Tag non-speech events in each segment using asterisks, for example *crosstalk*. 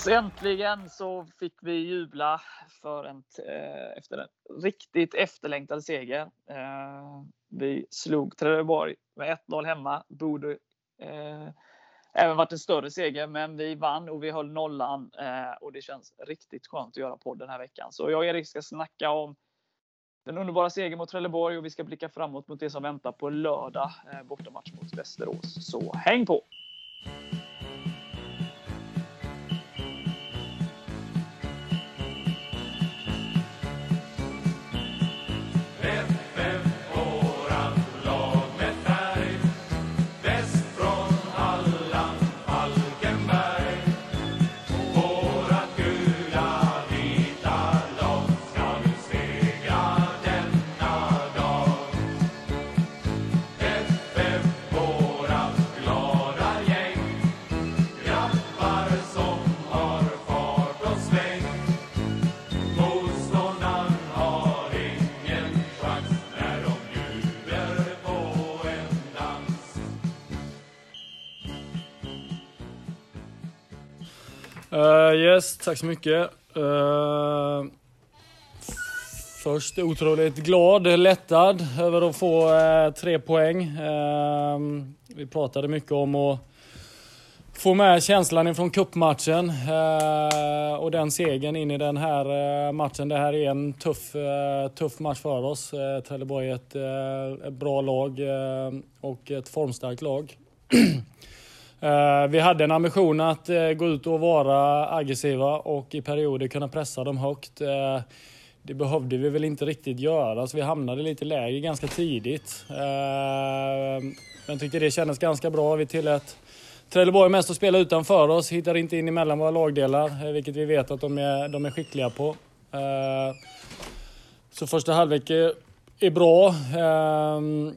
Yes, äntligen så fick vi jubla för en, eh, efter en riktigt efterlängtad seger. Eh, vi slog Trelleborg med 1-0 hemma. Borde eh, även varit en större seger, men vi vann och vi höll nollan eh, och det känns riktigt skönt att göra podd den här veckan. Så jag och Erik ska snacka om den underbara segern mot Trelleborg och vi ska blicka framåt mot det som väntar på lördag, eh, bortamatch mot Västerås. Så häng på! Yes, tack så mycket. Uh, först otroligt glad, lättad över att få uh, tre poäng. Uh, vi pratade mycket om att få med känslan ifrån kuppmatchen och den segern in i den här matchen. Det här är en tuff, tuff match för oss. Trelleborg är ett, ett bra lag och ett formstarkt lag. *clears throat* Eh, vi hade en ambition att eh, gå ut och vara aggressiva och i perioder kunna pressa dem högt. Eh, det behövde vi väl inte riktigt göra, så vi hamnade lite lägre ganska tidigt. Men tyckte det kändes ganska bra. Vi tillät Trelleborg mest att spela utanför oss, hittar inte in emellan våra lagdelar, vilket vi vet att de är, de är skickliga på. Så första halvlek är bra. Ehm,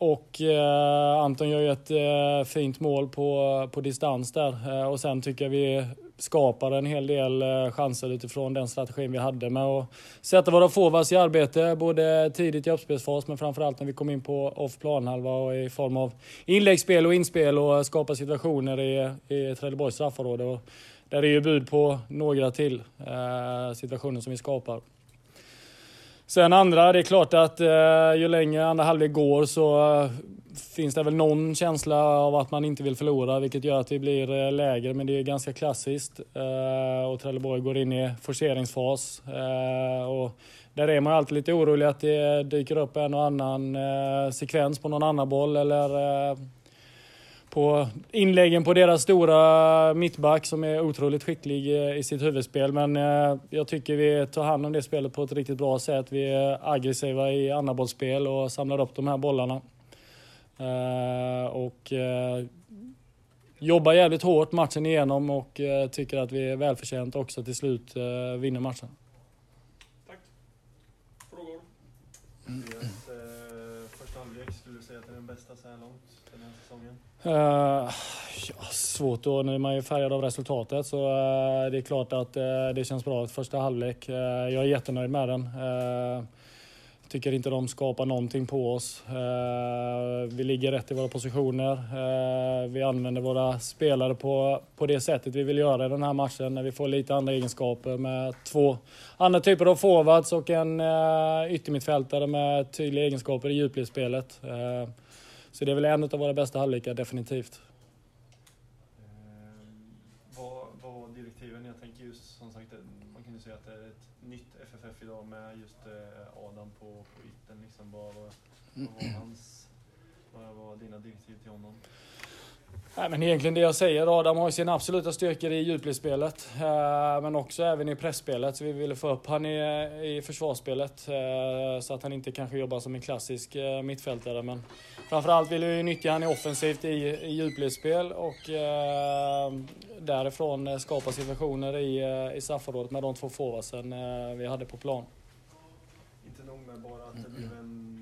och eh, Anton gör ju ett eh, fint mål på, på distans där. Eh, och sen tycker jag vi skapar en hel del eh, chanser utifrån den strategin vi hade med att sätta våra forwards i arbete, både tidigt i uppspelsfas men framförallt när vi kom in på off planhalva och i form av inläggsspel och inspel och skapa situationer i, i Trelleborgs straffområde. Och där är ju bud på några till eh, situationer som vi skapar. Sen andra, det är klart att eh, ju längre andra halvlek går så eh, finns det väl någon känsla av att man inte vill förlora, vilket gör att vi blir eh, lägre. Men det är ganska klassiskt. Eh, och Trelleborg går in i forceringsfas. Eh, och där är man alltid lite orolig att det dyker upp en och annan eh, sekvens på någon annan boll eller eh, på inläggen på deras stora mittback som är otroligt skicklig eh, i sitt huvudspel. Men eh, jag tycker vi tar hand om det spelet på ett riktigt bra sätt. Vi är aggressiva i andrabollsspel och samlar upp de här bollarna. Eh, och jobbar jävligt hårt matchen igenom och tycker att vi är välförtjänt också till slut vinner matchen. Tack. Frågor? Mm. Första halvlek, skulle du säga att det är den bästa så här långt den här säsongen? Uh, ja, svårt då, nu är man ju färgad av resultatet så uh, det är klart att uh, det känns bra första halvlek. jag är jättenöjd med den. tycker inte de skapar någonting på oss. vi ligger rätt i våra positioner. vi använder våra spelare på, på det sättet vi vill göra i den här matchen när vi får lite andra egenskaper med två andra typer av forwards och en yttermittfältare med tydliga egenskaper i djupledsspelet. Så det är väl en av våra bästa halvlekar, definitivt. Eh, vad, vad var direktiven? Jag tänker just som sagt, man kan ju säga att det är ett nytt FFF idag med just eh, Adam på, på ytten. Liksom, vad, vad, vad var *clears throat* hans, vad var dina direktiv till honom? Nej, men egentligen det jag säger, Adam har ju sina absoluta styrkor i djupledsspelet. Eh, men också även i pressspelet. Så vi ville få upp han i, i försvarsspelet. Eh, så att han inte kanske jobbar som en klassisk eh, mittfältare. Men framförallt vill vi nyttja han i offensivt i, i djupledsspel och eh, därifrån skapa situationer i, eh, i straffområdet med de två forwardsen eh, vi hade på plan. Inte nog med bara att det blev en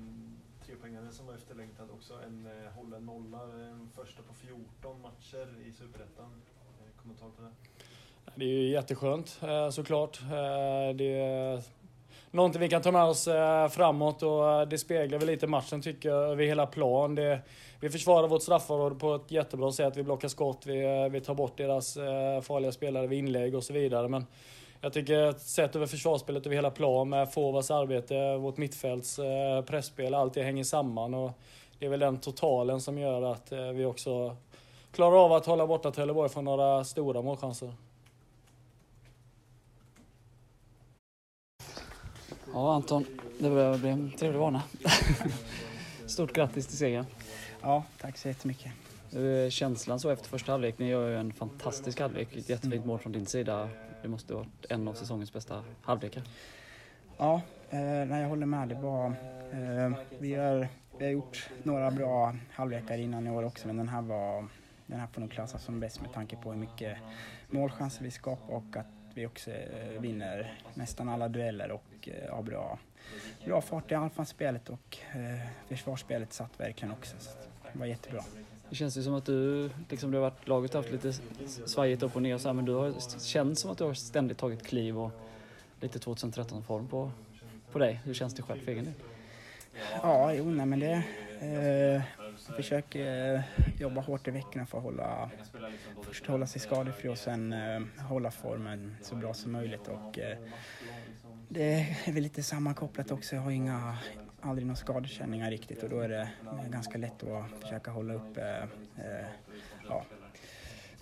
trepoängare som var efterlängtad också. En hållen nolla, en första på 14 matcher i Superettan. Eh, Kommentar på det? Det är ju jätteskönt eh, såklart. Eh, det är någonting vi kan ta med oss framåt och det speglar väl lite matchen tycker jag över hela plan. Det, vi försvarar vårt straffområde på ett jättebra sätt. Vi blockar skott, vi, vi tar bort deras farliga spelare vid inlägg och så vidare. Men jag tycker sett över försvarsspelet över hela plan med forwards arbete, vårt mittfälts pressspel, allt det hänger samman. Och det är väl den totalen som gör att vi också klarar av att hålla borta Trelleborg från några stora målchanser. Ja, Anton, det börjar bli en trevlig vana. *laughs* Stort grattis till segern. Ja, tack så jättemycket. Känslan så efter första halvlek, ni gör ju en fantastisk halvlek. Ett jättefint mål från din sida. Det måste ha varit en av säsongens bästa halvlekar. Ja, eh, nej, jag håller med. Det var, eh, vi, har, vi har gjort några bra halvlekar innan i år också, men den här, var, den här får nog klassas som bäst med tanke på hur mycket målchanser vi skapar och att vi också eh, vinner nästan alla dueller och eh, har bra, bra fart i anfallsspelet och eh, försvarsspelet satt verkligen också. Så det var jättebra. Det känns ju som att du, liksom det har varit, laget har haft lite svajigt upp och ner och så här, men du har känns som att du har ständigt tagit kliv och lite 2013-form på, på dig. Hur känns det själv för egen del? Ja, jo, nej men det... Eh, jag försöker eh, jobba hårt i veckorna för att hålla, först hålla sig skadefri och sen eh, hålla formen så bra som möjligt. Och, eh, det är väl lite sammankopplat också. Jag har inga, aldrig några skadekänningar riktigt och då är det eh, ganska lätt att försöka hålla upp eh, eh, ja,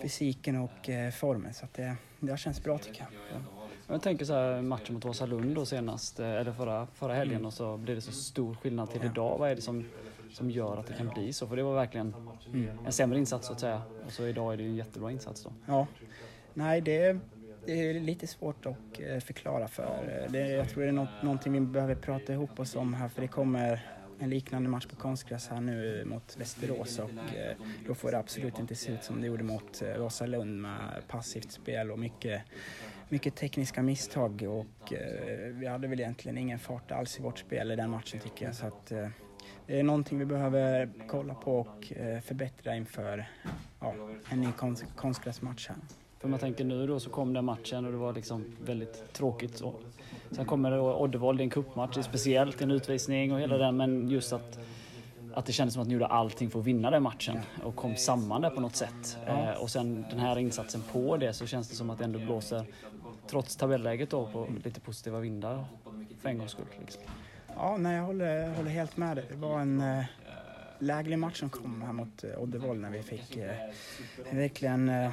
fysiken och eh, formen. Så det, det har känts bra tycker jag. Jag tänker så här matchen mot Vasalund då senast, eller förra, förra helgen mm. och så blev det så stor skillnad till idag. Vad är det som som gör att det kan bli så. För det var verkligen mm. en sämre insats så att säga. Och så idag är det ju en jättebra insats då. Ja. Nej, det, det är lite svårt att eh, förklara för. Eh, det, jag tror det är något, någonting vi behöver prata ihop oss om här för det kommer en liknande match på konstgräs här nu mot Västerås och eh, då får det absolut inte se ut som det gjorde mot Vasalund med passivt spel och mycket, mycket tekniska misstag och vi hade väl egentligen ingen fart alls i vårt spel i den matchen tycker jag. Så att, det är någonting vi behöver kolla på och eh, förbättra inför ja, en ny konstgräsmatch här. För man tänker nu då så kom den matchen och det var liksom väldigt tråkigt. Så. Sen kommer det Oddevold, det är en cupmatch, det är speciellt, en utvisning och hela den men just att att det kändes som att ni gjorde allting för att vinna den matchen och kom samman där på något sätt. Ja. Eh, och sen den här insatsen på det så känns det som att det ändå blåser, trots tabelläget då, på lite positiva vindar för en gångs skull. Liksom. Ja, nej, jag håller, håller helt med dig. Det var en eh, läglig match som kom här mot eh, Oddevold när vi fick eh, verkligen... Eh,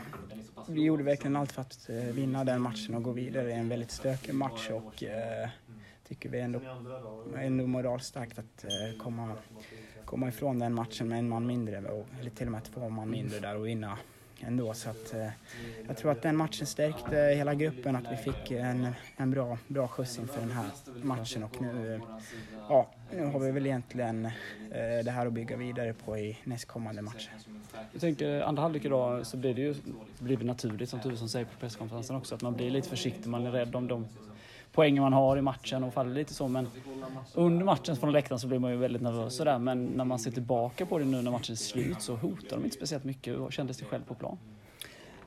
vi gjorde verkligen allt för att eh, vinna den matchen och gå vidare i en väldigt stökig match och eh, tycker vi ändå, ändå moralstarkt att eh, komma, komma ifrån den matchen med en man mindre, och, eller till och med två man mindre där och vinna ändå. Så att, eh, jag tror att den matchen stärkte hela gruppen, att vi fick en, en bra, bra skjuts inför den här matchen. Och nu, eh, ja, nu har vi väl egentligen eh, det här att bygga vidare på i nästkommande matcher. Jag tänker andra halvlek idag så blir det ju blir det naturligt som Tuvesson säger på presskonferensen också att man blir lite försiktig, man är rädd om de poängen man har i matchen och faller lite så. Men under matchen från läktaren så blir man ju väldigt nervös sådär. Men när man ser tillbaka på det nu när matchen är slut så hotar de inte speciellt mycket. Hur kändes det själv på plan?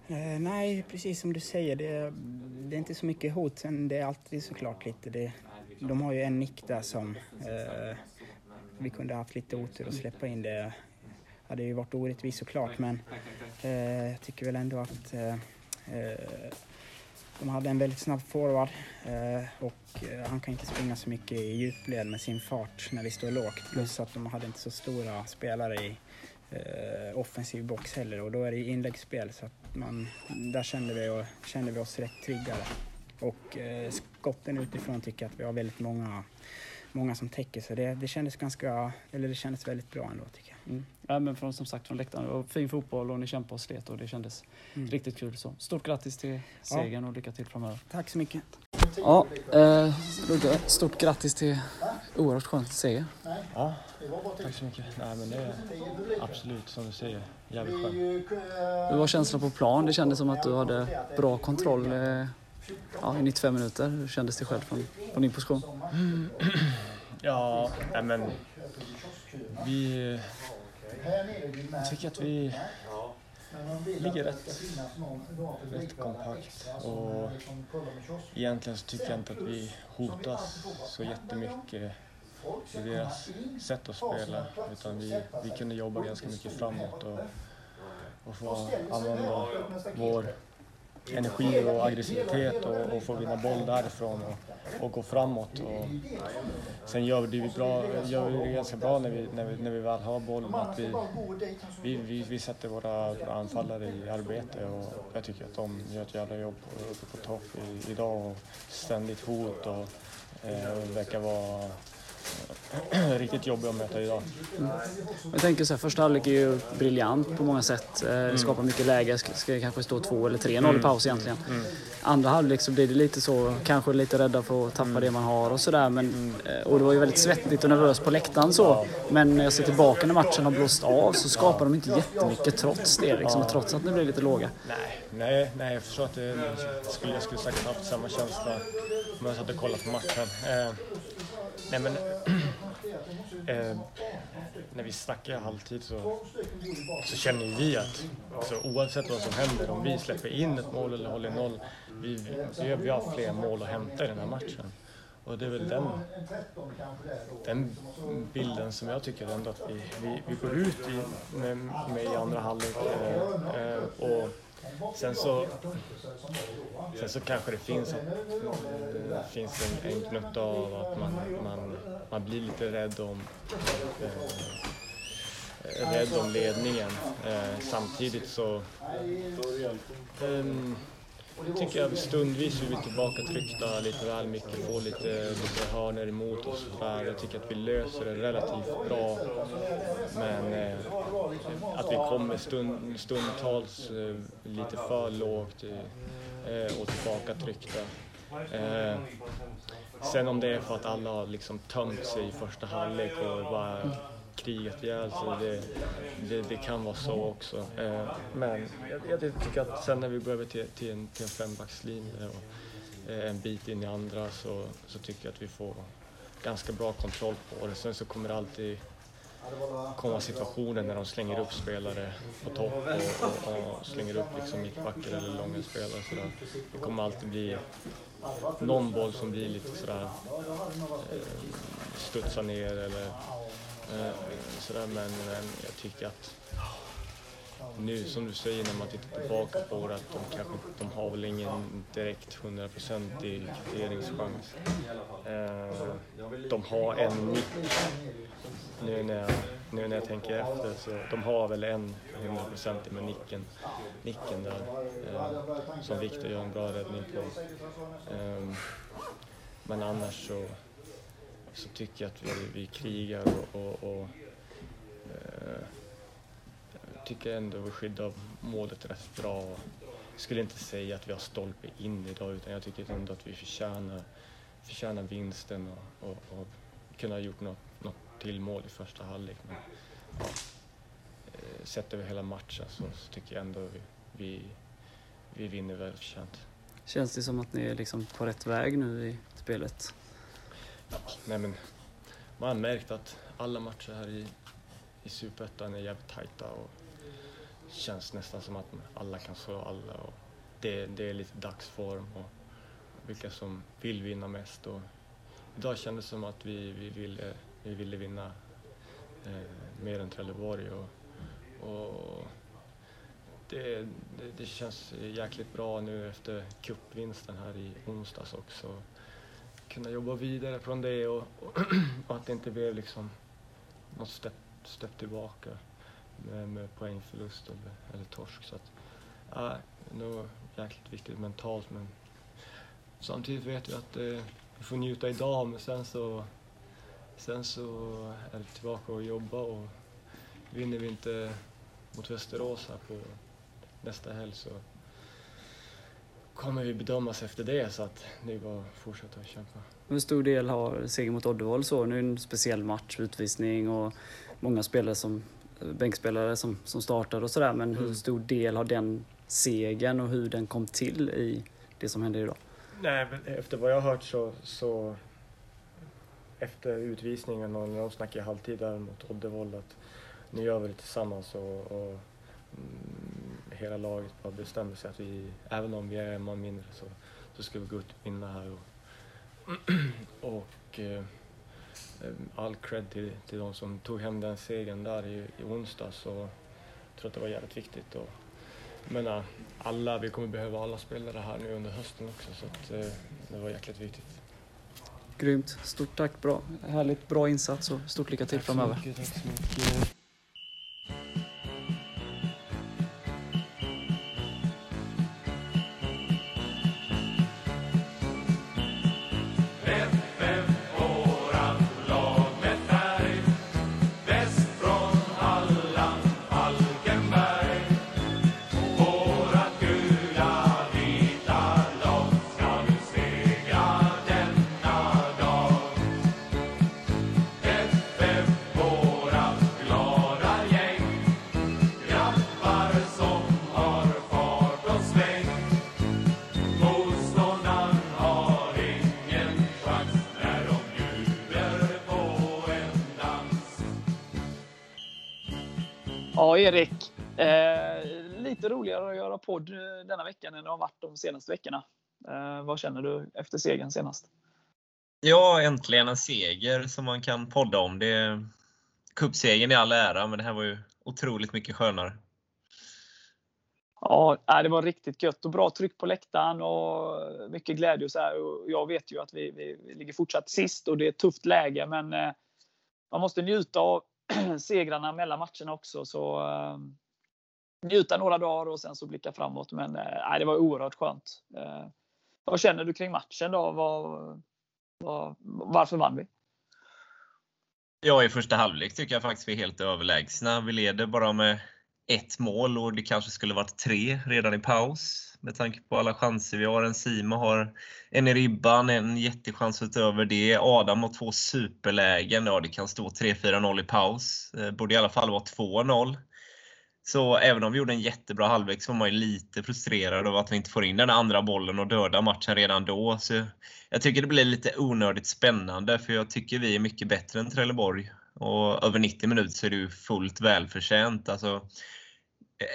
Eh, nej, precis som du säger. Det, det, är inte så mycket hot. Sen det är alltid såklart lite. Det, de har ju en nick där som eh, vi kunde haft lite otur att släppa in. Det hade ju varit orättvist såklart men eh, jag tycker väl ändå att eh, eh de hade en väldigt snabb forward eh, och eh, han kan inte springa så mycket i djupled med sin fart när vi står lågt. Plus att de hade inte så stora spelare i eh, offensiv box heller och då är det inläggsspel så att man, där kände vi, och, kände vi oss rätt triggade. Och skotten utifrån tycker jag att vi har väldigt många många som täcker så det, det kändes ganska, eller det kändes väldigt bra ändå tycker jag. Mm. Ja, men från, som sagt från läktaren, var fin fotboll och ni kämpade och slet och det kändes mm. riktigt kul. Så stort grattis till segern ja. och lycka till framöver. Tack så mycket. Ja, eh, stort grattis till oerhört skön seger. Ja, tack så mycket. Nej, men det är absolut som du säger, jävligt skönt. Hur var känslan på plan? Det kändes som att du hade bra kontroll eh, ja, i 95 minuter. Hur kändes det själv från, från din position? Mm. Ja, men vi... Jag tycker att vi... ligger rätt, rätt kompakt. Och egentligen så tycker jag inte att vi hotas så jättemycket i deras sätt att spela. Utan vi, vi kunde jobba ganska mycket framåt och, och få använda vår energi och aggressivitet och, och få vinna boll därifrån och, och gå framåt. Och sen gör vi det, bra, gör vi det ganska bra när vi, när vi, när vi väl har bollen. Att vi, vi, vi, vi sätter våra, våra anfallare i arbete och jag tycker att de gör ett jävla jobb uppe på topp i, idag. Och ständigt hot och eh, verkar vara *clears throat* riktigt jobbig att möta idag. Mm. Jag tänker så här, första halvlek är ju briljant på många sätt. Eh, mm. Skapar mycket läge. Ska, ska kanske stå 2 eller 3-0 mm. i paus egentligen. Mm. Andra halvlek så blir det lite så, kanske lite rädda för att tappa mm. det man har och sådär. Mm. Och det var ju väldigt svettigt och nervöst på läktaren så. Men när jag ser tillbaka när matchen har blåst av så skapar de inte jättemycket trots det. Liksom, trots att det blir lite låga. Nej, nej, nej jag förstår att det, skulle, jag skulle säkert haft samma känsla om jag satt och kollade på matchen. Eh, Nej men, *clears throat* eh, när vi snackar halvtid så, så känner ju vi att alltså, oavsett vad som händer, om vi släpper in ett mål eller håller noll, vi, vi, vi har fler mål att hämta i den här matchen. Och det är väl den, den bilden som jag tycker ändå att vi, vi, vi går ut i, med, med i andra halvlek. Eh, eh och Sen så, sen så kanske det finns, det finns en, en gnutta av att man, man, man blir lite rädd om, eh, rädd om ledningen. Eh, samtidigt så eh, tycker jag stundvis vi tillbaka tryckta lite väl mycket, får lite, lite hörnor emot oss. Jag tycker att vi löser det relativt bra. Men eh, att vi kommer stund, stundtals eh, lite för lågt eh, och tillbaka tryckta. Eh, sen om det är för att alla har liksom tömt sig i första halvlek och bara krigat ihjäl sig. Det, det, det, kan vara så också. Eh, men jag, jag, tycker att sen när vi går över till, till en, till en fembackslinje och eh, en bit in i andra så, så tycker jag att vi får ganska bra kontroll på det. Sen så kommer det alltid komma situationer när de slänger upp spelare på topp och, och, och slänger upp liksom mittbackar eller långa spelare. Så Det kommer alltid bli någon boll som blir lite sådär eh, studsar ner eller Eh, sådär, men, men jag tycker att nu som du säger när man tittar tillbaka på det att de kanske de har väl ingen direkt hundraprocentig kvitteringschans. Eh, de har en nick nu när, jag, nu när jag tänker efter så de har väl en hundraprocentig med nicken, nicken där eh, som Viktor gör en bra räddning på. Eh, men annars så så tycker jag att vi, vi krigar och, och, och eh, tycker ändå vi skyddar målet rätt bra. Jag skulle inte säga att vi har stolpe in idag utan jag tycker ändå att vi förtjänar, förtjänar vinsten och, och, och kunna ha gjort något, något till mål i första halvlek. Men, ja, eh, sett över hela matchen så, så tycker jag ändå vi, vi, vi vinner välförtjänt. Känns det som att ni är liksom på rätt väg nu i spelet? Ja, nej men, man har märkt att alla matcher här i, i Superettan är jävligt tajta och känns nästan som att alla kan slå alla. Och det, det är lite dagsform och vilka som vill vinna mest. Och idag kändes det som att vi, vi, ville, vi ville vinna eh, mer än Trelleborg. Och, och det, det, det, känns jäkligt bra nu efter cupvinsten här i onsdags också kunna jobba vidare från det och, och, *clears throat* och att det inte blev liksom något stepp, stepp tillbaka med, med poängförlust eller, eller torsk. Så att, ja, det är nog jäkligt viktigt mentalt men samtidigt vet vi att eh, vi får njuta idag men sen så, sen så är vi tillbaka och jobba och vinner vi inte mot Västerås här på nästa helg så kommer vi bedömas efter det så att det är bara att fortsätta kämpa. Hur stor del har seger mot Oddevall så? Nu är det en speciell match, utvisning och många spelare som bänkspelare som, som startar och sådär men mm. hur stor del har den segern och hur den kom till i det som händer idag? Nej, men efter vad jag har hört så, så efter utvisningen och när de snackade halvtid där mot Oddevall att nu gör vi det tillsammans och, och mm, hela laget bara bestämde sig att vi, även om vi är en man mindre, så, så ska vi gå ut och vinna här. Och, *clears throat* och eh, all cred till, till de som tog hem den segern där i, i onsdags. Och jag tror att det var jävligt viktigt. Och, jag menar, alla, vi kommer behöva alla spelare här nu under hösten också, så att, eh, det var jäkligt viktigt. Grymt. Stort tack. Bra. Härligt. Bra insats och stort lycka till framöver. Tack så mycket. Tack så mycket. Ja, Erik. Eh, lite roligare att göra podd denna veckan än det har varit de senaste veckorna. Eh, vad känner du efter segern senast? Ja, äntligen en seger som man kan podda om. Det Cupsegern i all ära, men det här var ju otroligt mycket skönare. Ja, det var riktigt gött och bra tryck på läktaren och mycket glädje. Och så här. Jag vet ju att vi, vi, vi ligger fortsatt sist och det är ett tufft läge, men eh, man måste njuta av *clears throat* segrarna mellan matcherna också. Så eh, njuta några dagar och sen så blicka framåt. Men eh, det var oerhört skönt. Eh, vad känner du kring matchen då? Var, var, varför vann vi? Ja, i första halvlek tycker jag faktiskt vi är helt överlägsna. Vi leder bara med ett mål och det kanske skulle varit tre redan i paus. Med tanke på alla chanser vi har. En Sima har en i ribban, en jättechans utöver det. Adam har två superlägen. Ja, det kan stå 3-4-0 i paus. Eh, borde i alla fall vara 2-0. Så även om vi gjorde en jättebra halvlek så var man ju lite frustrerad över att vi inte får in den andra bollen och döda matchen redan då. Så jag tycker det blir lite onödigt spännande för jag tycker vi är mycket bättre än Trelleborg. Och över 90 minuter så är det ju fullt välförtjänt. Alltså,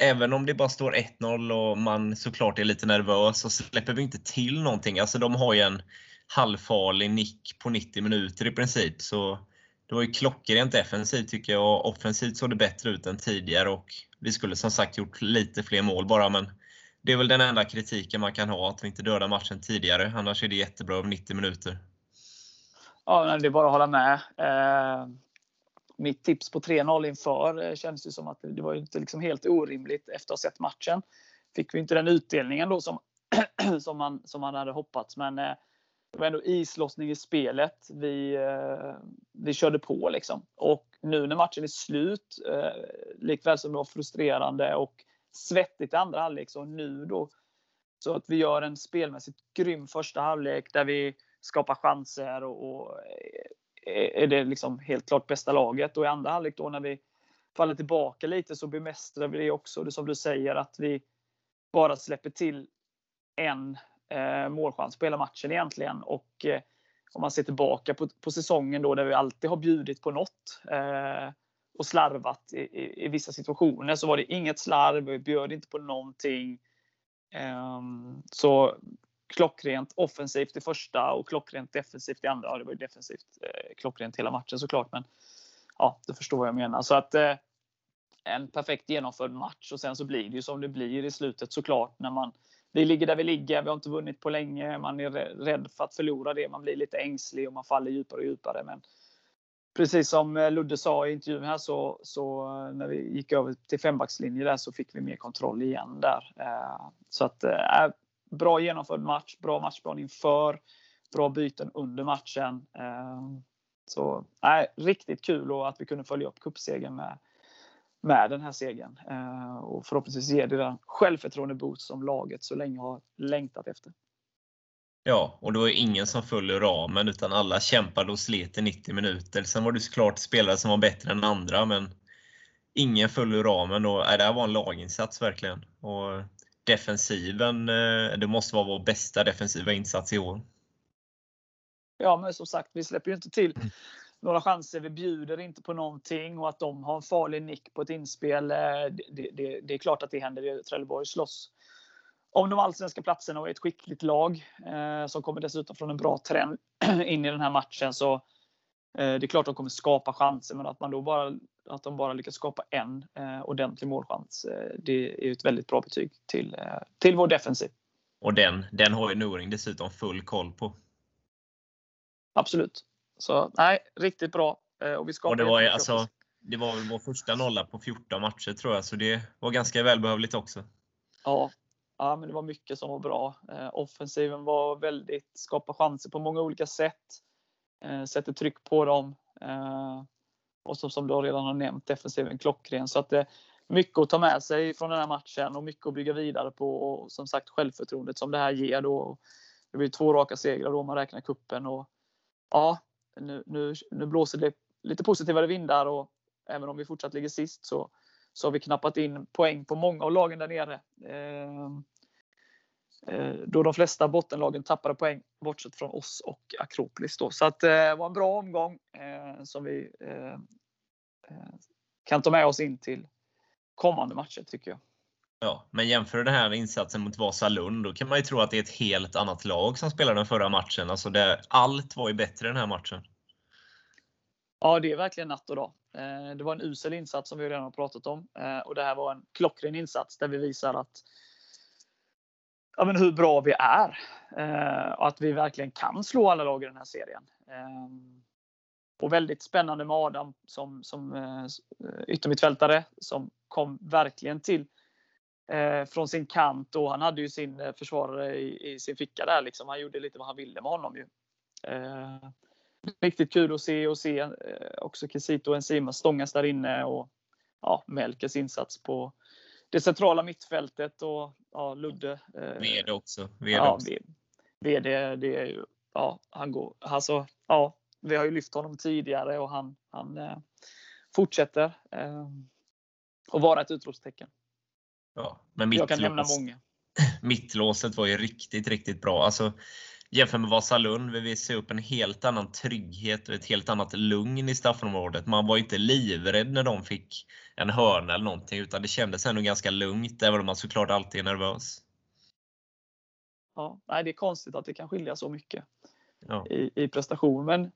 även om det bara står 1-0 och man såklart är lite nervös så släpper vi inte till någonting. Alltså de har ju en halvfarlig nick på 90 minuter i princip. Så det var ju klockrent defensivt tycker jag och offensivt såg det bättre ut än tidigare och vi skulle som sagt gjort lite fler mål bara men det är väl den enda kritiken man kan ha, att vi inte dödar matchen tidigare. Annars är det jättebra över 90 minuter. Ja, det är bara att hålla med. Eh, mitt tips på 3-0 inför eh, känns ju som att det var inte liksom helt orimligt efter att ha sett matchen. Fick vi inte den utdelningen då som, *clears throat* som, man, som man hade hoppats. Men eh, det var ändå islossning i spelet. Vi, eh, vi körde på liksom. Och nu när matchen är slut, eh, likväl som det var frustrerande och svettigt i andra halvlek, så nu då så att vi gör en spelmässigt grym första halvlek där vi skapar chanser och, och eh, är det liksom helt klart bästa laget. Och i andra halvlek då när vi faller tillbaka lite så bemästrar vi det också. Det som du säger att vi bara släpper till en eh, målchans på hela matchen egentligen. Och eh, om man ser tillbaka på, på säsongen då där vi alltid har bjudit på något eh, och slarvat i, i, i, vissa situationer så var det inget slarv. Vi bjöd inte på någonting. Eh, så klockrent offensivt i första och klockrent defensivt i andra. Ja, det var ju defensivt eh, klockrent hela matchen såklart, men ja, du förstår vad jag menar. Så att eh, en perfekt genomförd match och sen så blir det ju som det blir i slutet såklart när man vi ligger där vi ligger. Vi har inte vunnit på länge. Man är rädd för att förlora det. Man blir lite ängslig och man faller djupare och djupare. Men precis som eh, Ludde sa i intervjun här så, så eh, när vi gick över till fembackslinje där så fick vi mer kontroll igen där. Eh, så att bra genomförd match, bra matchplan inför, bra byten under matchen. Ehm, så nej, riktigt kul och att vi kunde följa upp cupsegern med, med den här segern. Ehm, och förhoppningsvis ge det den självförtroende boost som laget så länge har längtat efter. Ja, och det var ingen som följer ramen utan alla kämpade och slet i 90 minuter. Sen var det såklart spelare som var bättre än andra men ingen föll ur ramen och nej, det här var en laginsats verkligen. Och defensiven, eh, det måste vara vår bästa defensiva insats i år. Ja, men som sagt, vi släpper ju inte till några chanser, vi bjuder inte på någonting och att de har en farlig nick på ett inspel. Eh, det, det, det är klart att det händer. Trelleborg slåss om de allsvenska platserna och är ett skickligt lag eh, som kommer dessutom från en bra trend *clears throat* in i den här matchen. Så det är klart att de kommer skapa chanser, men att man då bara att de bara lyckas skapa en eh, ordentlig målchans. Eh, det är ett väldigt bra betyg till, eh, till vår defensiv. Och den, den har ju Noring dessutom full koll på. Absolut. Så nej, riktigt bra. Eh, och vi och det var ju alltså, det var väl vår första nolla på 14 matcher tror jag, så det var ganska välbehövligt också. Ja, ja men det var mycket som var bra. Eh, offensiven var väldigt, skapade chanser på många olika sätt. Eh, sätter tryck på dem. Eh, och så, som du redan har nämnt, defensiven klockren. Så att det är mycket att ta med sig från den här matchen och mycket att bygga vidare på. Och som sagt självförtroendet som det här ger då. Det blir två raka segrar då om man räknar kuppen och ja, nu, nu, nu blåser det lite positivare vindar och även om vi fortsatt ligger sist så, så har vi knappat in poäng på många av lagen där nere. Eh, då de flesta bottenlagen tappade poäng bortsett från oss och Akropolis. Då. Så att, det eh, var en bra omgång eh, som vi eh, eh, kan ta med oss in till kommande matcher tycker jag. Ja, men jämför den här insatsen mot Vasalund, då kan man ju tro att det är ett helt annat lag som spelade den förra matchen. Alltså det, allt var ju bättre den här matchen. Ja, det är verkligen natt och dag. Eh, det var en usel insats som vi redan har pratat om eh, och det här var en klockren insats där vi visar att ja, men hur bra vi är eh, och att vi verkligen kan slå alla lag i den här serien. Eh, och väldigt spännande med Adam som, som eh, yttermittfältare som kom verkligen till eh, från sin kant och han hade ju sin försvarare i, i sin ficka där liksom. Han gjorde lite vad han ville med honom ju riktigt kul att se och se eh, också Kisito och Enzima stångas där inne och ja, Melkes insats på det centrala mittfältet och ja, Ludde. Eh, VD också. VD ja, också. VD, det är ju, ja, han går, alltså, ja, vi har ju lyft honom tidigare och han, han eh, fortsätter eh, att vara ett utropstecken. Ja, men Jag kan nämna många. *laughs* Mittlåset var ju riktigt, riktigt bra. Alltså, jämfört med Vasalund vill vi se upp en helt annan trygghet och ett helt annat lugn i straffområdet. Man var inte livrädd när de fick en hörna eller någonting utan det kändes ändå ganska lugnt även om man såklart alltid är nervös. Ja, nej, det är konstigt att det kan skilja så mycket ja. i, i prestation. Men,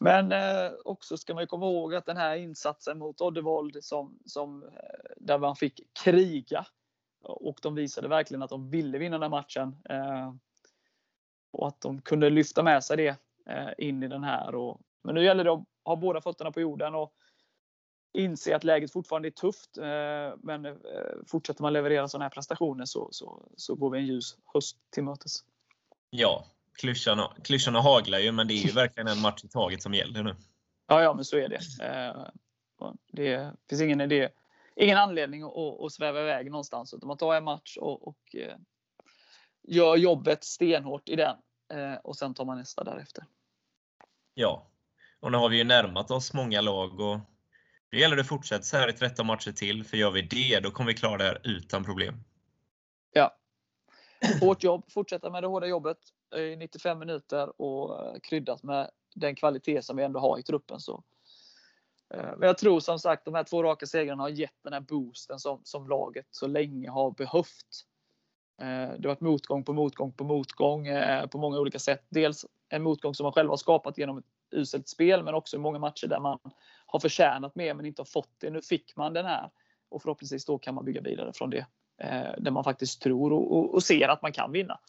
men eh, också ska man komma ihåg att den här insatsen mot Oddevold som, som, eh, där man fick kriga och de visade verkligen att de ville vinna den matchen. Eh, och att de kunde lyfta med sig det eh, in i den här. Och, men nu gäller det att ha båda fötterna på jorden och inse att läget fortfarande är tufft. Eh, men eh, fortsätter man leverera sådana här prestationer så, så, så går vi en ljus höst till mötes. Ja, klyschorna, klyschorna haglar ju, men det är ju verkligen en match i taget som gäller nu. Ja, ja, men så är det. Det finns ingen idé, ingen anledning att, att sväva iväg någonstans, utan man tar en match och, och gör jobbet stenhårt i den eh, och sen tar man nästa därefter. Ja, och nu har vi ju närmat oss många lag och nu gäller det att fortsätta så här i 13 matcher till, för gör vi det, då kommer vi klara det här utan problem. Ja. Hårt jobb, fortsätta med det hårda jobbet i 95 minuter och eh, kryddat med den kvalitet som vi ändå har i truppen. Så. Eh, men jag tror som sagt de här två raka segrarna har gett den här boosten som, som laget så länge har behövt. Eh, det har varit motgång på motgång på motgång eh, på många olika sätt. Dels en motgång som man själv har skapat genom ett uselt spel, men också i många matcher där man har förtjänat mer men inte har fått det. Nu fick man den här och förhoppningsvis då kan man bygga vidare från det. Eh, där man faktiskt tror och, och ser att man kan vinna.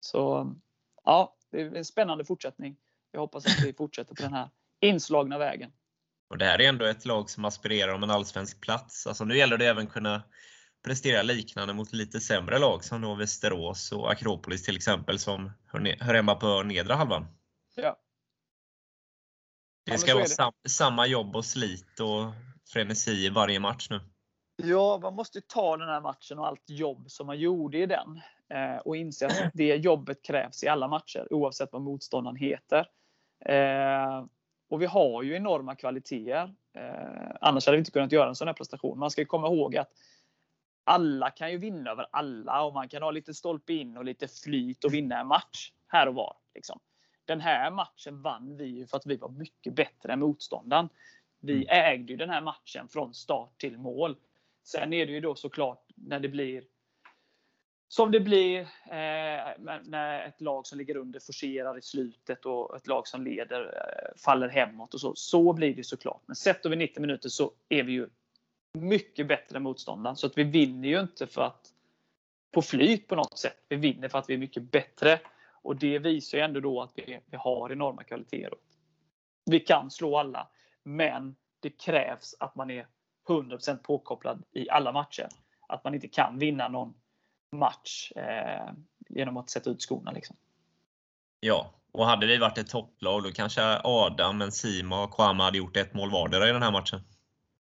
Så ja, det är en spännande fortsättning. Jag hoppas att vi fortsätter på den här inslagna vägen. Och det här är ändå ett lag som aspirerar om en allsvensk plats. Alltså nu gäller det även kunna prestera liknande mot lite sämre lag som då Västerås och Akropolis till exempel som hör hemma på nedre halvan. Ja. Det ska vara sam samma jobb och slit och frenesi i varje match nu. Ja, man måste ta den här matchen och allt jobb som man gjorde i den eh, och inse att det jobbet krävs i alla matcher oavsett vad motståndaren heter. Eh, och vi har ju enorma kvaliteter. Eh, annars hade vi inte kunnat göra en sån här prestation. Man ska komma ihåg att alla kan ju vinna över alla och man kan ha lite stolpe in och lite flyt och vinna en match här och var. Liksom. Den här matchen vann vi ju för att vi var mycket bättre än motståndaren. Vi Mm. ägde ju den här matchen från start till mål. Sen är det ju då såklart när det blir som det blir eh, när ett lag som ligger under forcerar i slutet och ett lag som leder eh, faller hemåt och så. Så blir det såklart. Men sett över 90 minuter så är vi ju mycket bättre än motståndaren. Så att vi vinner ju inte för att på flyt på något sätt. Vi vinner för att vi är mycket bättre. Och det visar ju ändå då att vi, vi har enorma kvaliteter. Vi kan slå alla, men det krävs att man är 100% påkopplad i alla matcher. Att man inte kan vinna någon match eh, genom att sätta ut skorna. Liksom. Ja, och hade vi varit ett topplag då kanske Adam, Enzima och Kwama hade gjort ett mål vardera i den här matchen.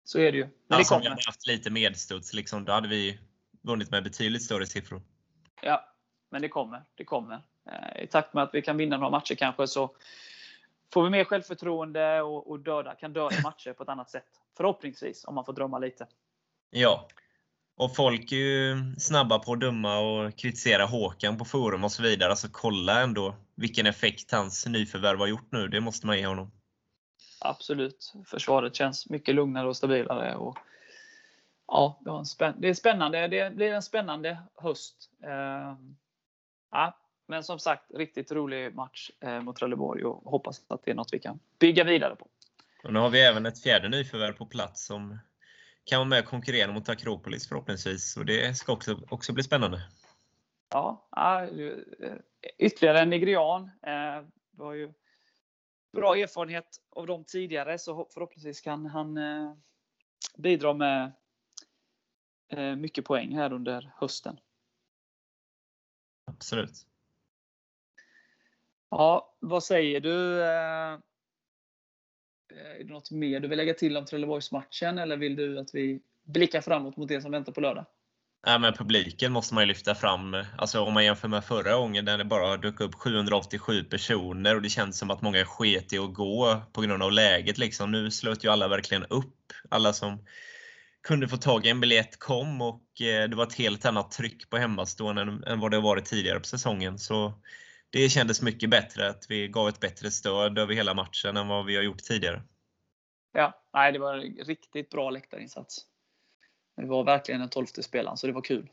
Så är det ju. Men det Alltså om vi hade haft lite medstuds, liksom, då hade vi vunnit med betydligt större siffror. Ja, men det kommer. Det kommer. Eh, I takt med att vi kan vinna några matcher kanske så får vi mer självförtroende och, och döda, kan döda matcher på ett annat sätt. Förhoppningsvis, om man får drömma lite. Ja. Och folk är ju snabba på att döma och kritisera Håkan på forum och så vidare. Alltså kolla ändå vilken effekt hans nyförvärv har gjort nu. Det måste man ge honom. Absolut. Försvaret känns mycket lugnare och stabilare. Och, ja, det, en det är spännande. Det blir en spännande höst. Eh, ja, men som sagt, riktigt rolig match eh, mot Trelleborg och hoppas att det är något vi kan bygga vidare på. Och nu har vi även ett fjärde nyförvärv på plats som kan vara med och konkurrera mot Akropolis förhoppningsvis. Och det ska också, också bli spännande. Ja, ja, eh, ytterligare en nigerian. Eh, Vi har ju bra erfarenhet av dem tidigare så förhoppningsvis kan han eh, bidra med eh, mycket poäng här under hösten. Absolut. Ja, vad säger du? eh, Är det något mer du vill lägga till om Trelleborgsmatchen eller vill du att vi blickar framåt mot det som väntar på lördag? Ja, men publiken måste man ju lyfta fram. Alltså om man jämför med förra gången när det bara dök upp 787 personer och det kändes som att många sket i att gå på grund av läget. Liksom. Nu slöt ju alla verkligen upp. Alla som kunde få tag i en biljett kom och eh, det var ett helt annat tryck på hemmastående än, än vad det varit tidigare på säsongen. Så det kändes mycket bättre att vi gav ett bättre stöd över hela matchen än vad vi har gjort tidigare. Ja, nej, det var en riktigt bra läktarinsats. Det var verkligen den tolfte spelaren, så det var kul.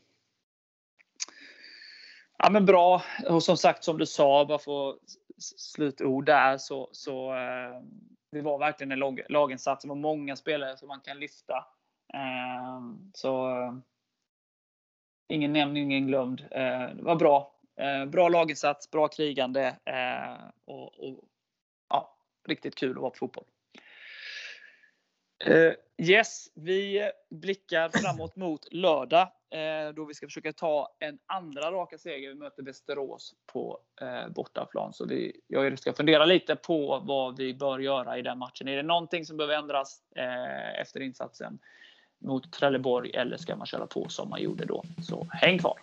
Ja, men bra. Och som sagt, som du sa, bara för slutord där, så, så eh, det var verkligen en lag, laginsats. Det var många spelare som man kan lyfta. Eh, så eh, ingen nämnd, ingen glömd. Eh, det var bra. Eh, bra laginsats, bra krigande eh, och, och ja, riktigt kul att vara på fotboll. Uh, yes, vi blickar framåt mot lördag uh, då vi ska försöka ta en andra raka seger. Vi möter Västerås på uh, bortaplan. Så vi, jag ska fundera lite på vad vi bör göra i den matchen. Är det någonting som behöver ändras efter insatsen mot Trelleborg eller ska man köra på som man gjorde då? Så häng kvar!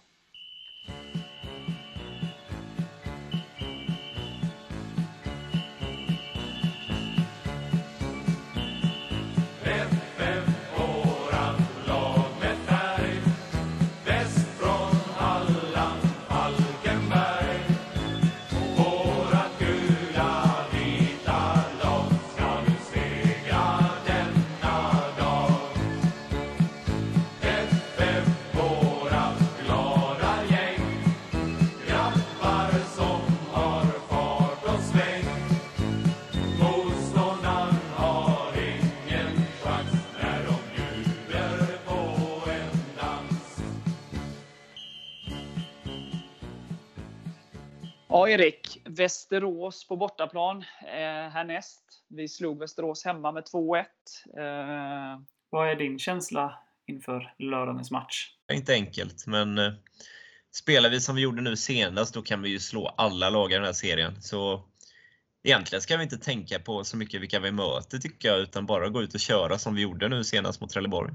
Ja, Erik. Västerås på bortaplan eh, härnäst. Vi slog Västerås hemma med 2-1. Eh, vad är din känsla inför lördagens match? Det är inte enkelt, men eh, spelar vi som vi gjorde nu senast, då kan vi ju slå alla lag i den här serien. Så egentligen ska vi inte tänka på så mycket vilka vi möter tycker jag, utan bara gå ut och köra som vi gjorde nu senast mot Trelleborg.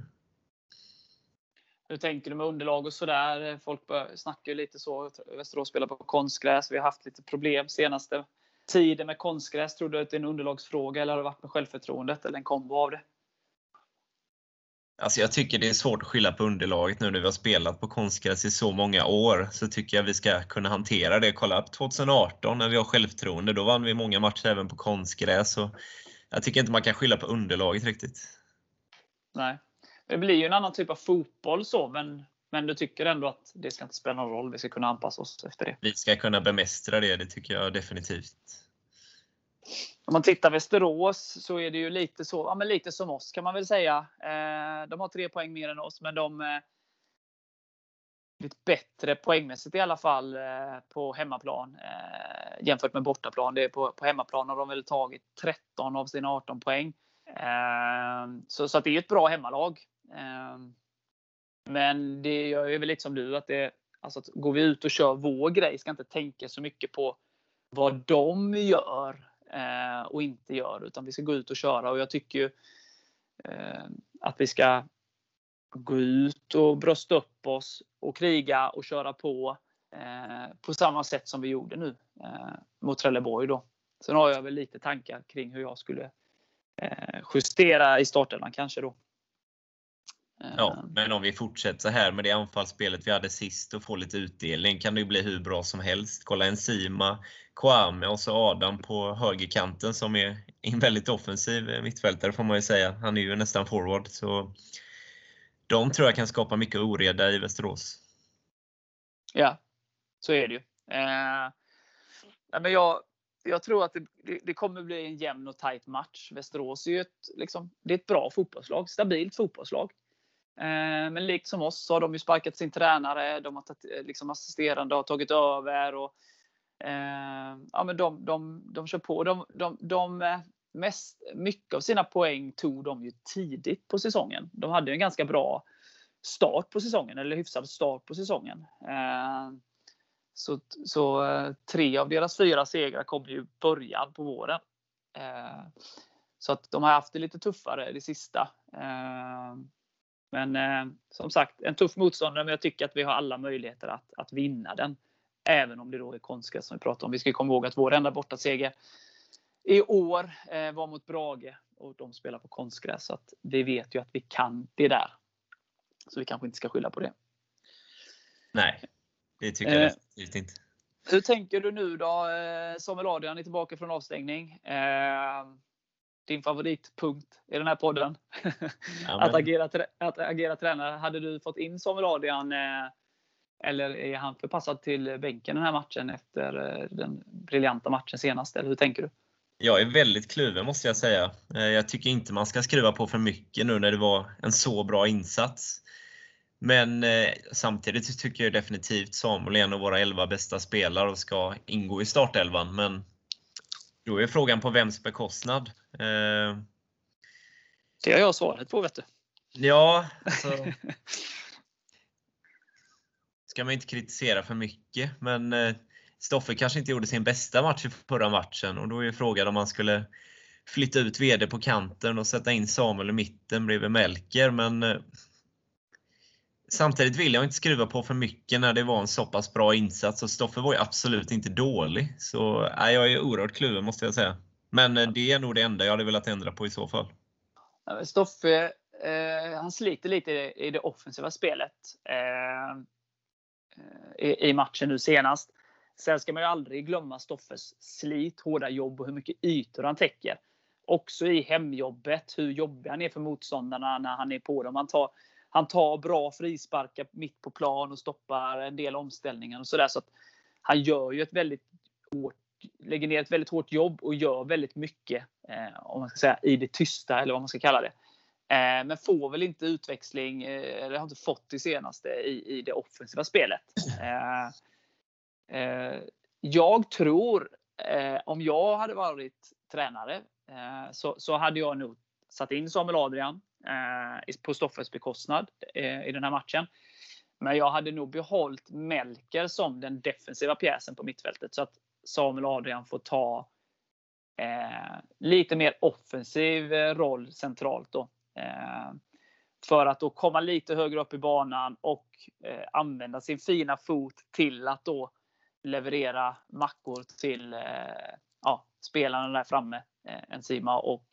Hur tänker du med underlag och sådär? Folk bör, snackar ju lite så. Västerås spelar på konstgräs. Vi har haft lite problem senaste tiden med konstgräs. Tror du att det är en underlagsfråga eller har det varit med självförtroendet eller en kombo av det? Alltså jag tycker det är svårt att skylla på underlaget nu när vi har spelat på konstgräs i så många år. Så tycker jag vi ska kunna hantera det. Kolla upp 2018 när vi har självförtroende. Då vann vi många matcher även på konstgräs. Och jag tycker inte man kan skylla på underlaget riktigt. Nej. Det blir ju en annan typ av fotboll så, men, men du tycker ändå att det ska inte spela någon roll. Vi ska kunna anpassa oss efter det. Vi ska kunna bemästra det, det tycker jag definitivt. Om man tittar Västerås så är det ju lite så, ja, men lite som oss kan man väl säga. Eh, de har tre poäng mer än oss, men de eh, lite bättre poängmässigt i alla fall eh, på hemmaplan eh, jämfört med bortaplan. Det är på, på hemmaplan har de väl tagit 13 av sina 18 poäng. Eh, så, så att det är ett bra hemmalag. Ehm, men det gör ju väl lite som du att det alltså att går vi ut och kör vår grej ska inte tänka så mycket på vad de gör eh, och inte gör utan vi ska gå ut och köra och jag tycker ju eh, att vi ska gå ut och brösta upp oss och kriga och köra på eh, på samma sätt som vi gjorde nu eh, mot Trelleborg då. Sen har jag väl lite tankar kring hur jag skulle eh, justera i startelvan kanske då. Ja, Eh, men om vi fortsätter så här med det anfallsspelet vi hade sist och får lite utdelning kan det ju bli hur bra som helst. Kolla Enzima, Kwame och så Adam på högerkanten som är en väldigt offensiv mittfältare får man ju säga. Han är ju nästan forward. Så de tror jag kan skapa mycket oreda i Västerås. Ja, så är det ju. Eh, men jag, jag tror att det, det, kommer bli en jämn och tajt match. Västerås är ju ett, liksom, det är ett bra fotbollslag, stabilt fotbollslag. Eh, men likt som oss så har de ju sparkat sin tränare, de har tagit, eh, liksom assisterande har tagit över. Och, eh, ja, men de, de, de kör på. De, de, de, eh, mest, mycket av sina poäng tog de ju tidigt på säsongen. De hade ju en ganska bra start på säsongen, eller hyfsad start på säsongen. Eh, så, så tre av deras fyra segrar kom ju i början på våren. Eh, så att de har haft det lite tuffare det sista. Men eh, som sagt, en tuff motståndare, men jag tycker att vi har alla möjligheter att, att vinna den. Även om det då är konstgräs som vi pratar om. Vi ska komma ihåg att vår enda bortaseger i år eh, var mot Brage och de spelar på konstgräs. Så att vi vet ju att vi kan det där. Så vi kanske inte ska skylla på det. Nej, det tycker jag Eh. definitivt inte. Hur tänker du nu då? Eh, Samuel Adrian är tillbaka från avstängning. Eh, din favoritpunkt i den här podden. Ja, *laughs* att, agera, att agera tränare. Hade du fått in Samuel Adrian eh, eller är han förpassad till bänken den här matchen efter eh, den briljanta matchen senast? Eller hur tänker du? Jag är väldigt kluven måste jag säga. Eh, Jag tycker inte man ska skruva på för mycket nu när det var en så bra insats. Men eh, samtidigt tycker jag definitivt Samuel är en av våra 11 bästa spelare och ska ingå i startelvan. Men då är frågan på vems bekostnad. Eh, Det har jag svaret på vet du. Ja, alltså. *laughs* Ska man inte kritisera för mycket, men eh, Stoffe kanske inte gjorde sin bästa match i förra matchen och då är frågan om man skulle flytta ut VD på kanten och sätta in Samuel i mitten bredvid Melker, men eh, Samtidigt vill jag inte skruva på för mycket när det var en så pass bra insats och Stoffe var ju absolut inte dålig. Så nej, jag är oerhört kluven måste jag säga. Men eh, det är nog det enda jag hade velat ändra på i så fall. Stoffe, eh, han sliter lite i, i det offensiva spelet eh, i, i matchen nu senast. Sen ska man ju aldrig glömma Stoffes slit, hårda jobb och hur mycket ytor han täcker. Också i hemjobbet, hur jobbig han är för motståndarna när han är på dem. Han tar, han tar bra frisparkar mitt på plan och stoppar en del omställningar och sådär. Så att han gör ju ett väldigt hårt, lägger ner ett väldigt hårt jobb och gör väldigt mycket, eh, om man ska säga, i det tysta eller vad man ska kalla det. Eh, men får väl inte utväxling, eh, eller har inte fått det senaste i, i det offensiva spelet. Eh, eh, jag tror, eh, om jag hade varit tränare, eh, så, så hade jag nog satt in Samuel Adrian eh, på Stoffers bekostnad eh, i den här matchen. Men jag hade nog behållit Melker som den defensiva pjäsen på mittfältet så att Samuel Adrian får ta eh, lite mer offensiv eh, roll centralt då. Eh, för att då komma lite högre upp i banan och eh, använda sin fina fot till att då leverera mackor till eh, ja, spelarna där framme eh, Enzima och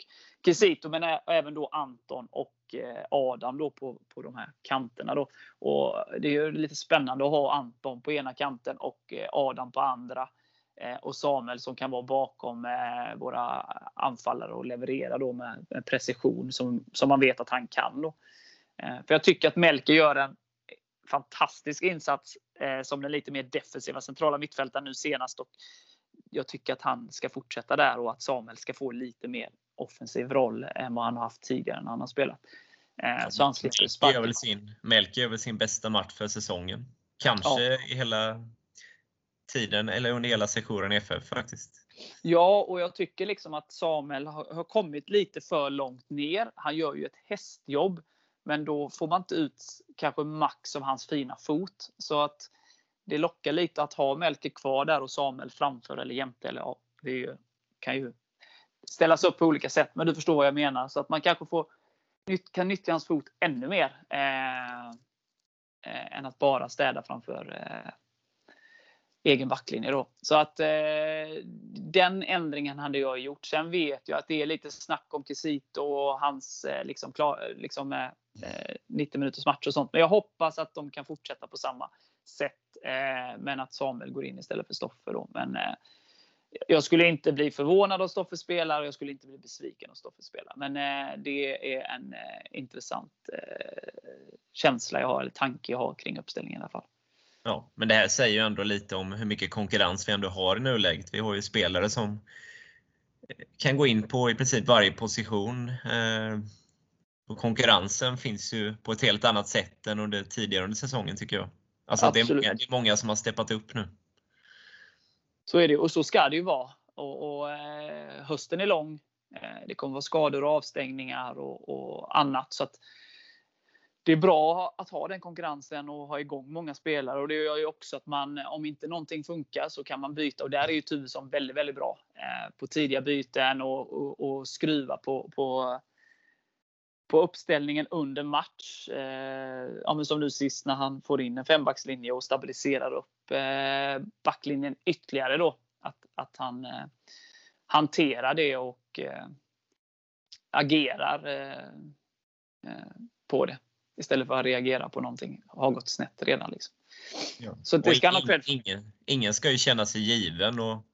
Kisito, men även då Anton och eh, Adam då på, på de här kanterna. Då. Och det är ju lite spännande att ha Anton på ena kanten och eh, Adam på andra. Eh, Och Samuel som kan vara bakom eh, våra anfallare och leverera då med, med precision som, som man vet att han kan. Då. Eh, För jag tycker att Melker gör en fantastisk insats eh, som den lite mer defensiva centrala mittfältaren nu senast. Och jag tycker att han ska fortsätta där och att Samuel ska få lite mer offensiv roll än vad han har haft tidigare när han har spelat. Eh, Så han slipper Melker gör, väl sin, Melker gör väl sin bästa match för säsongen. Kanske i hela tiden, eller under hela sessionen i FF faktiskt. Ja, och jag tycker liksom att Samuel har, har kommit lite för långt ner. Han gör ju ett hästjobb, men då får man inte ut kanske max av hans fina fot. Så att det lockar lite att ha Melker kvar där och Samuel framför eller jämte. Eller ja, det ju, kan ju ställas upp på olika sätt, men du förstår vad jag menar. Så att man kanske får, kan nyttja hans fot ännu mer eh, eh, än att bara städa framför eh, egen backlinje då. Så att eh, den ändringen hade jag gjort. Sen vet jag att det är lite snack om Kisito och hans eh, liksom, klar, liksom, eh, eh 90 minuters match och sånt. Men jag hoppas att de kan fortsätta på samma sätt. Eh, men att Samuel går in istället för Stoffe då. Men eh, jag skulle inte bli förvånad om Stoffe spelar och jag skulle inte bli besviken om Stoffe spelar. Men eh, det är en eh, intressant eh, känsla jag har, eller tanke jag har kring uppställningen i alla fall. Ja, men det här säger ju ändå lite om hur mycket konkurrens vi ändå har i nuläget. Vi har ju spelare som eh, kan gå in på i princip varje position. Eh, Och konkurrensen finns ju på ett helt annat sätt än under tidigare under säsongen tycker jag. Alltså det är, många, det är många som har steppat upp nu. Så är det och så ska det ju vara. Och, och eh, hösten är lång. Eh, det kommer vara skador och avstängningar och, och annat. Så det är bra att ha den konkurrensen och ha igång många spelare. Och det gör ju också att man, om inte någonting funkar så kan man byta. Och där är ju Tuvesson väldigt, väldigt bra. Eh, på tidiga byten och, och, och skruva på, på, på uppställningen under match. Eh, ja, men som nu sist när han får in en fembackslinje och stabiliserar upp eh, backlinjen ytterligare då. Att, att han eh, hanterar det och eh, agerar eh, eh, på det. Istället för att reagera på någonting har gått snett redan. Liksom. Så det ska han ha ing- cred för. ingen, ingen ska ju känna sig given och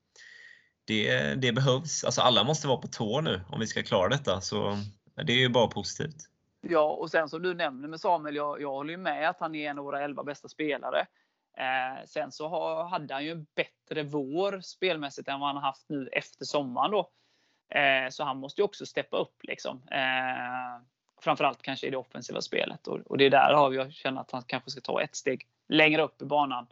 det, det behövs. Alltså alla måste vara på tå nu om vi ska klara detta. Så det är ju bara positivt. Ja, och sen som du nämner med Samuel, jag, jag håller ju med att han är en av våra elva bästa spelare. Eh, sen så har, hade han ju en bättre vår spelmässigt än vad han har haft nu efter sommaren då. Eh, så han måste ju också steppa upp liksom. Eh, framförallt kanske i det offensiva spelet och, och det är där har jag känner att han kanske ska ta ett steg längre upp i banan.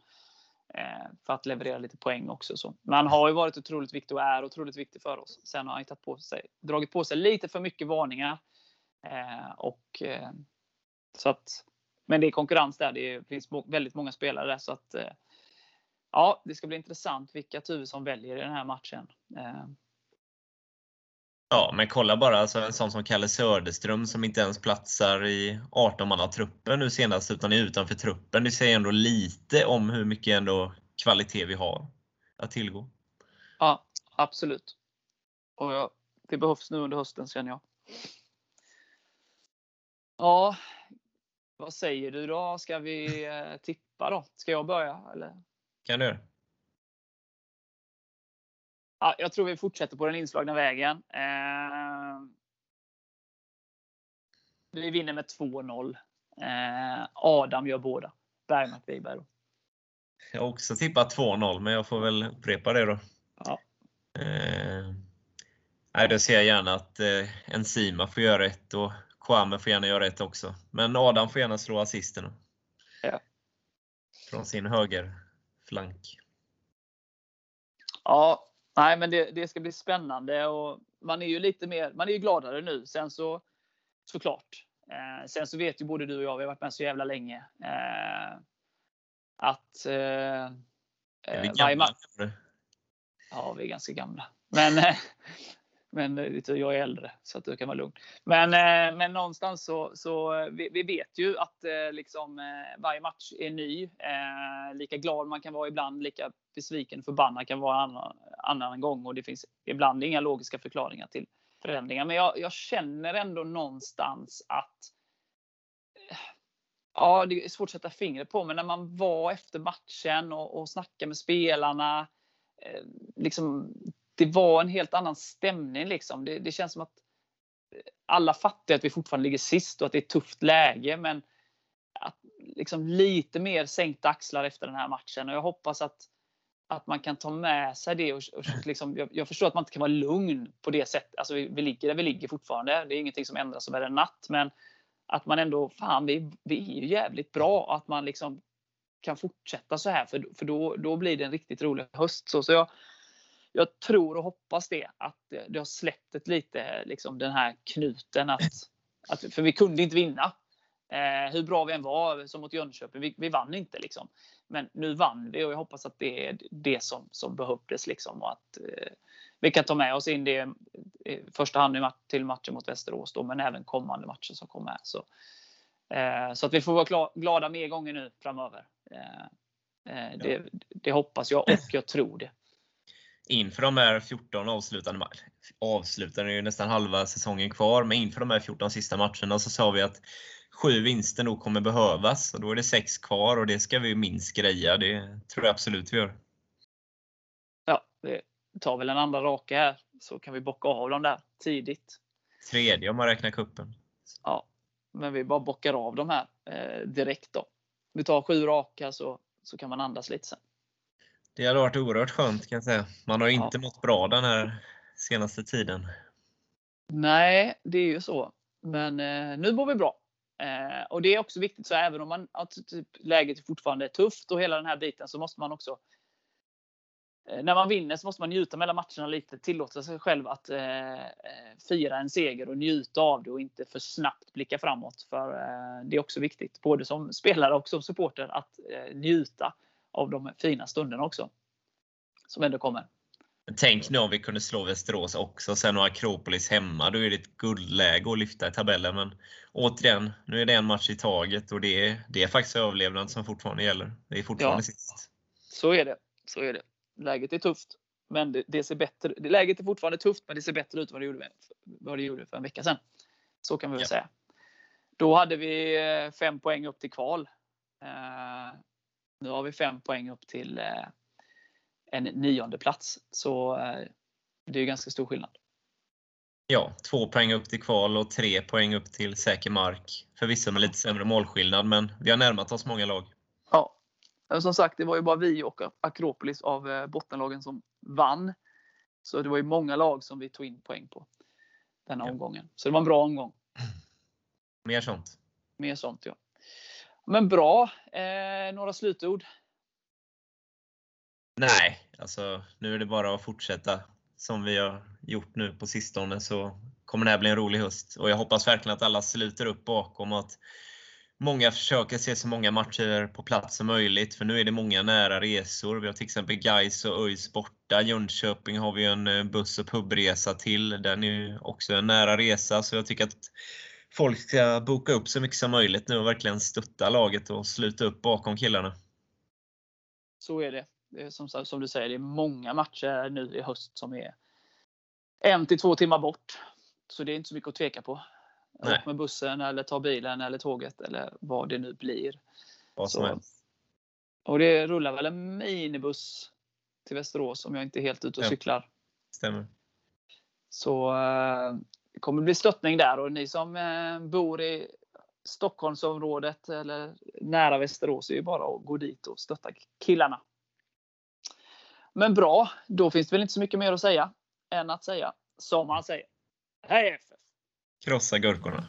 Eh, för att leverera lite poäng också. Så. Men han har ju varit otroligt viktig och är otroligt viktig för oss. Sen har han ju tagit på sig, dragit på sig lite för mycket varningar. Eh, och, eh, så att, men det är konkurrens där. Det finns väldigt många spelare där. Så att, eh, ja, det ska bli intressant vilka Tuvesson väljer i den här matchen. Eh, Ja, men kolla bara alltså, en sån som Kalle Söderström som inte ens platsar i 18-mannatruppen nu senast utan är utanför truppen. Det säger ändå lite om hur mycket ändå kvalitet vi har att tillgå. ja, absolut. Och ja, det behövs nu under hösten känner jag. Ja, vad säger du då? Ska vi eh, tippa då? Ska jag börja? Eller? Kan du göra? Ja, jag tror vi fortsätter på den inslagna vägen. Eh, vi vinner med 2-0. Eh, Adam gör båda. Bergmark Wiberg. Jag har också tippat 2-0, men jag får väl upprepa det då. Ja. Eh, då ser jag gärna att eh, Enzima får göra ett och Kwame får gärna göra ett också. Men Adam får gärna slå assisten. Ja. Från sin högerflank. Ja, nej, men det, det ska bli spännande och man är ju lite mer. Man är ju gladare nu. Sen så såklart. Eh, sen så vet ju både du och jag, vi har varit med så jävla länge. Eh, att eh, Är vi eh, gamla? Ja, vi är ganska gamla. Men, eh, men eh, jag är äldre så att du kan vara lugn. Men, eh, men någonstans så, så eh, vi, vi vet ju att liksom, varje match är ny. Lika glad man kan vara ibland, lika besviken och förbannad kan vara annan, annan gång. Och det finns ibland inga logiska förklaringar till förändringar. Men jag, jag känner ändå någonstans att Ja, det är svårt att sätta fingret på, men när man var efter matchen och, och snackade med spelarna. liksom, det var en helt annan stämning. Liksom. Det, det, känns som att eh, alla fattar att vi fortfarande ligger sist och att det är ett tufft läge. Men att liksom lite mer sänkta axlar efter den här matchen. Och jag hoppas att, att man kan ta med sig det. Och, och liksom, jag, jag, förstår att man inte kan vara lugn på det sättet. Alltså vi, vi ligger där vi ligger fortfarande. Det är ingenting som ändras över en natt. Men att man ändå, fan vi, vi är ju jävligt bra. Att man liksom kan fortsätta så här. För, för då, då blir det en riktigt rolig höst. Så, så jag, jag tror och hoppas det, att det har släppt ett lite, liksom den här knuten. Att, *laughs* att, för vi kunde inte vinna. Eh, hur bra vi än var, som mot Jönköping, vi, vi vann inte. Liksom. Men nu vann vi och jag hoppas att det är det som, som behövdes. Liksom, och att eh, vi kan ta med oss in det i första hand till matchen mot Västerås, då, men även kommande matcher som kommer. Så, eh, så att vi får vara glada mer gånger nu framöver. Eh, eh, det, det hoppas jag och jag tror det inför de här 14 avslutande avslutande är ju nästan halva säsongen kvar, men inför de här 14 sista matcherna så sa vi att sju vinster nog kommer behövas och då är det sex kvar och det ska vi minst greja. Det tror jag absolut vi gör. Ja, det tar väl en andra raka här så kan vi bocka av dem där tidigt. Tredje om man räknar kuppen. Ja, men vi bara bockar av dem här eh, direkt då. Vi tar sju raka så, så kan man andas lite sen. Det hade varit oerhört skönt kan jag säga. Man har inte ja. mått bra den här senaste tiden. Nej, det är ju så. Men eh, nu mår vi bra. Eh, och det är också viktigt, så även om man, att typ, läget fortfarande är tufft och hela den här biten så måste man också eh, när man vinner så måste man njuta mellan matcherna lite, tillåta sig själv att eh, eh, fira en seger och njuta av det och inte för snabbt blicka framåt. För eh, det är också viktigt, både som spelare och som supporter, att njuta av de fina stunderna också. Som ändå kommer. Tänk nu om vi kunde slå Västerås också, sen och Akropolis hemma. Då är det ett guldläge att lyfta i tabellen. Men återigen, nu är det en match i taget och det är, det är faktiskt överlevnad som fortfarande gäller. Det är fortfarande ja, sist. Så är det. Så är det. Läget är tufft. Men det, det ser bättre, läget är fortfarande tufft, men det ser bättre ut än vad det gjorde, vad det gjorde för en vecka sedan. Så kan vi väl ja. säga. Då hade vi eh, fem poäng upp till kval. Nu har vi fem poäng upp till eh, en nionde plats. Så eh, det är ganska stor skillnad. Ja, två poäng upp till kval och tre poäng upp till säker mark. Förvisso med lite sämre målskillnad, men vi har närmat oss många lag. Ja, som sagt, det var ju bara vi och Akropolis av eh, bottenlagen som vann. Så det var ju många lag som vi tog in poäng på denna ja. omgången. Så det var en bra omgång. Mer sånt. Mer sånt, ja. Men bra. Eh, några slutord? Nej, alltså nu är det bara att fortsätta som vi har gjort nu på sistone så kommer det här bli en rolig höst. Och jag hoppas verkligen att alla sluter upp bakom att många försöker se så många matcher på plats som möjligt. För nu är det många nära resor. Vi har till exempel Gais och ÖIS borta. Jönköping har vi en eh, buss och pubresa till. Den är också en nära resa. Så jag tycker att folk ska boka upp så mycket som möjligt nu och verkligen stötta laget och sluta upp bakom killarna. Så är det. det är som, som du säger, det är många matcher nu i höst som är en till två timmar bort. Så det är inte så mycket att tveka på. Åk med bussen eller ta bilen eller tåget eller vad det nu blir. Vad som helst. Och det rullar väl en minibuss till Västerås om jag inte är helt ute och ja. cyklar. Stämmer. Så eh, det kommer bli stöttning där och ni som eh, bor i Stockholmsområdet eller nära Västerås är ju bara att gå dit och stötta killarna. Men bra, då finns det väl inte så mycket mer att säga än att säga som man säger. Hej FF! Krossa gurkorna!